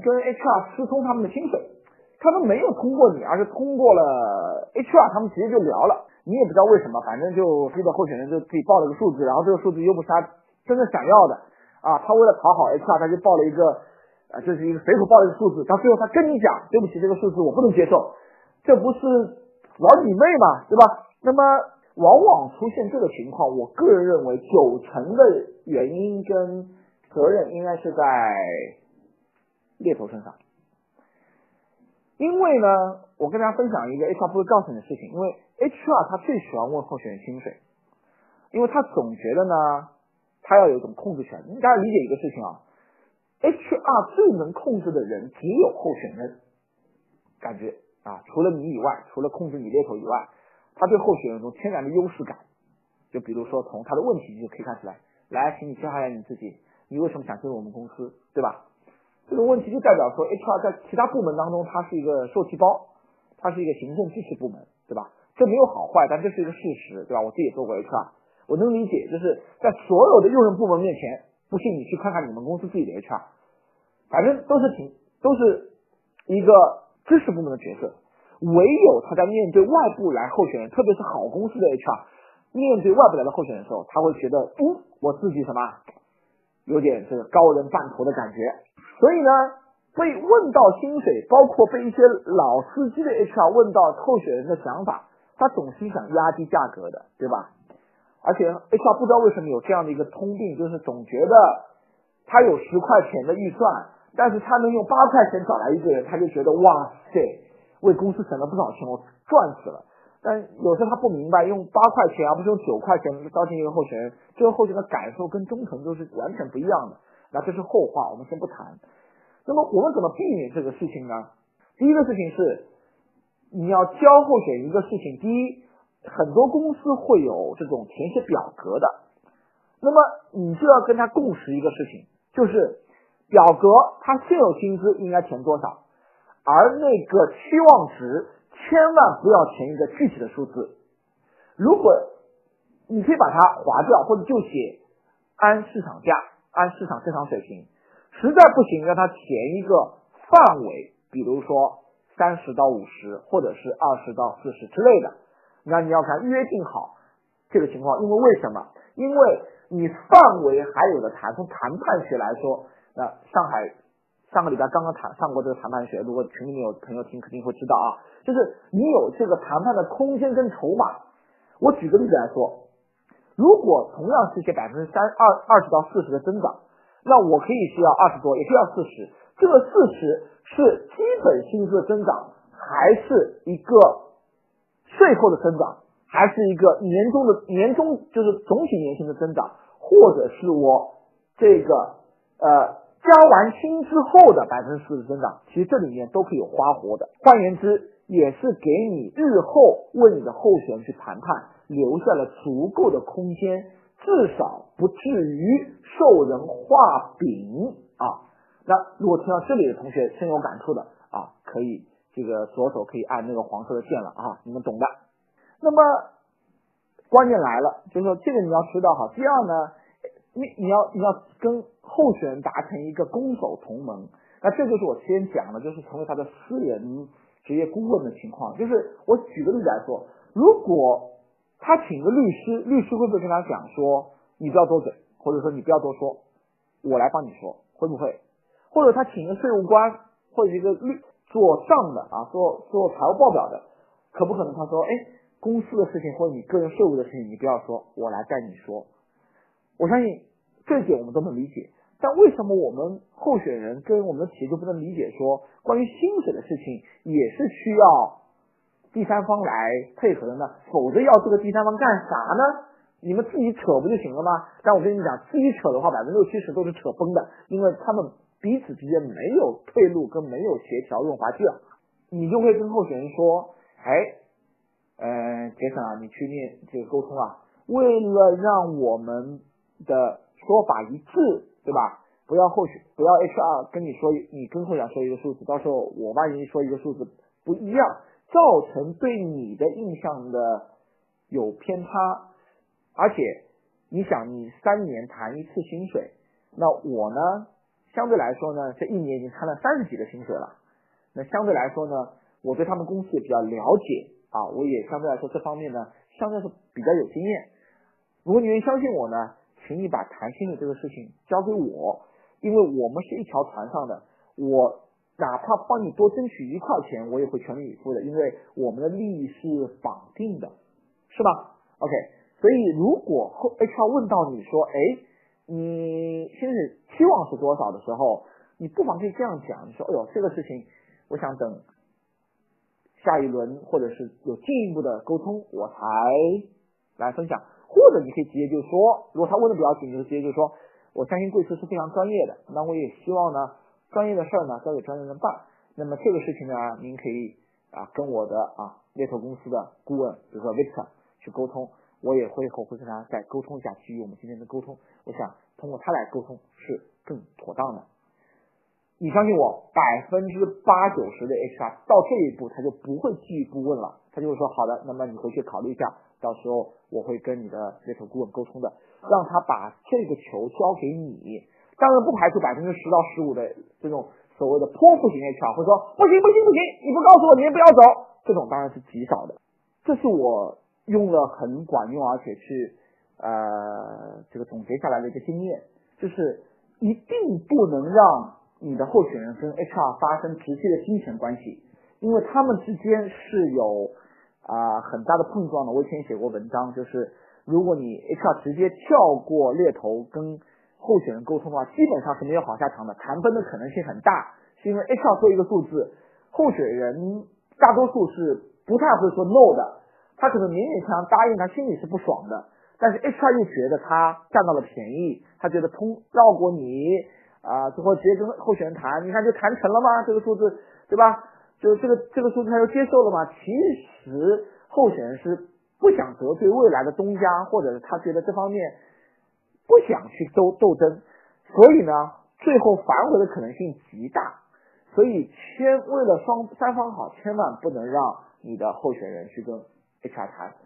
跟 HR 私通他们的薪水，他们没有通过你，而是通过了 HR，他们直接就聊了。你也不知道为什么，反正就这个候选人就自己报了个数字，然后这个数字又不是他真正想要的啊，他为了讨好 HR，他就报了一个啊，这是一个随口报了一个数字，到最后他跟你讲，对不起，这个数字我不能接受，这不是玩你妹嘛，对吧？那么往往出现这个情况，我个人认为九成的原因跟责任应该是在猎头身上。因为呢，我跟大家分享一个 HR 不会告诉你的事情，因为 HR 他最喜欢问候选人薪水，因为他总觉得呢，他要有一种控制权。大家理解一个事情啊，HR 最能控制的人只有候选人，感觉啊，除了你以外，除了控制你猎头以外，他对候选人有天然的优势感。就比如说从他的问题就可以看出来，来，请你介绍一下你自己，你为什么想进入我们公司，对吧？这个问题就代表说，HR 在其他部门当中，它是一个受气包，它是一个行政支持部门，对吧？这没有好坏，但这是一个事实，对吧？我自己做过 HR，我能理解，就是在所有的用人部门面前，不信你去看看你们公司自己的 HR，反正都是挺都是一个支持部门的角色，唯有他在面对外部来候选人，特别是好公司的 HR，面对外部来的候选人的时候，他会觉得，嗯，我自己什么，有点这个高人半头的感觉。所以呢，被问到薪水，包括被一些老司机的 HR 问到候选人的想法，他总是想压低价格的，对吧？而且 HR 不知道为什么有这样的一个通病，就是总觉得他有十块钱的预算，但是他能用八块钱找来一个人，他就觉得哇塞，为公司省了不少钱，我赚死了。但有时候他不明白，用八块钱而不是用九块钱招进一个候选人，这个候选人的感受跟忠诚度是完全不一样的。那这是后话，我们先不谈。那么我们怎么避免这个事情呢？第一个事情是，你要教候选一个事情。第一，很多公司会有这种填写表格的，那么你就要跟他共识一个事情，就是表格他现有薪资应该填多少，而那个期望值千万不要填一个具体的数字。如果你可以把它划掉，或者就写按市场价。按市场正常水平，实在不行，让他填一个范围，比如说三十到五十，或者是二十到四十之类的。那你要看约定好这个情况，因为为什么？因为你范围还有的谈。从谈判学来说，那上海上个礼拜刚刚谈上过这个谈判学，如果群里面有朋友听，肯定会知道啊。就是你有这个谈判的空间跟筹码。我举个例子来说。如果同样是些百分之三二二十到四十的增长，那我可以是要二十多，也可以要四十。这个四十是基本薪资的增长，还是一个税后的增长，还是一个年终的年终就是总体年薪的增长，或者是我这个呃加完薪之后的百分之四十增长？其实这里面都可以有花活的。换言之，也是给你日后为你的候选人去谈判。留下了足够的空间，至少不至于受人画饼啊。那如果听到这里的同学深有感触的啊，可以这个左手可以按那个黄色的键了啊，你们懂的。那么关键来了，就是说这个你要知道哈。第二呢，你你要你要跟候选人达成一个攻守同盟，那这就是我先讲的，就是成为他的私人职业顾问的情况。就是我举个例子来说，如果他请个律师，律师会不会跟他讲说，你不要多嘴，或者说你不要多说，我来帮你说，会不会？或者他请个税务官或者一个律做账的啊，做做财务报表的，可不可能他说，哎，公司的事情或者你个人税务的事情，你不要说，我来带你说。我相信这一点我们都能理解，但为什么我们候选人跟我们的企业就不能理解说，关于薪水的事情也是需要？第三方来配合的呢？否则要这个第三方干啥呢？你们自己扯不就行了吗？但我跟你讲，自己扯的话，百分之六七十都是扯崩的，因为他们彼此之间没有退路跟没有协调润滑剂了。你就会跟候选人说，哎，呃，杰森啊，你去面这个沟通啊，为了让我们的说法一致，对吧？不要后续，不要 HR 跟你说，你跟候选人说一个数字，到时候我万一说一个数字不一样。造成对你的印象的有偏差，而且你想，你三年谈一次薪水，那我呢，相对来说呢，这一年已经谈了三十几个薪水了。那相对来说呢，我对他们公司也比较了解啊，我也相对来说这方面呢，相对来说比较有经验。如果你愿意相信我呢，请你把谈薪水这个事情交给我，因为我们是一条船上的，我哪怕帮你多争取一块钱，我也会全力以赴的，因为我们的利益是绑定的，是吧？OK，所以如果后 HR 问到你说，哎。你薪水期望是多少的时候，你不妨可以这样讲，你说，哎呦，这个事情，我想等下一轮或者是有进一步的沟通，我才来分享。或者你可以直接就说，如果他问的比较紧，你就直接就说，我相信贵司是非常专业的，那我也希望呢，专业的事儿呢交给专业人办。那么这个事情呢，您可以啊跟我的啊猎头公司的顾问，比如说 Victor 去沟通。我也会和会跟他再沟通一下，基于我们今天的沟通，我想通过他来沟通是更妥当的。你相信我，百分之八九十的 HR 到这一步他就不会继续问了，他就会说好的，那么你回去考虑一下，到时候我会跟你的猎头顾问沟通的，让他把这个球交给你。当然不排除百分之十到十五的这种所谓的泼妇型 HR 会说不行不行不行，你不告诉我你也不要走，这种当然是极少的。这是我。用了很管用，而且去呃这个总结下来的一个经验，就是一定不能让你的候选人跟 HR 发生直接的金钱关系，因为他们之间是有啊很大的碰撞的。我以前写过文章，就是如果你 HR 直接跳过猎头跟候选人沟通的话，基本上是没有好下场的，谈崩的可能性很大，是因为 HR 说一个数字，候选人大多数是不太会说 no 的。他可能勉勉强强答应，他心里是不爽的，但是 HR 又觉得他占到了便宜，他觉得通绕过你啊，最后直接跟候选人谈，你看就谈成了吗？这个数字对吧？就这个这个数字他就接受了吗？其实候选人是不想得罪未来的东家，或者是他觉得这方面不想去斗斗争，所以呢，最后反悔的可能性极大。所以千为了双三方好，千万不能让你的候选人去跟。HR 谈，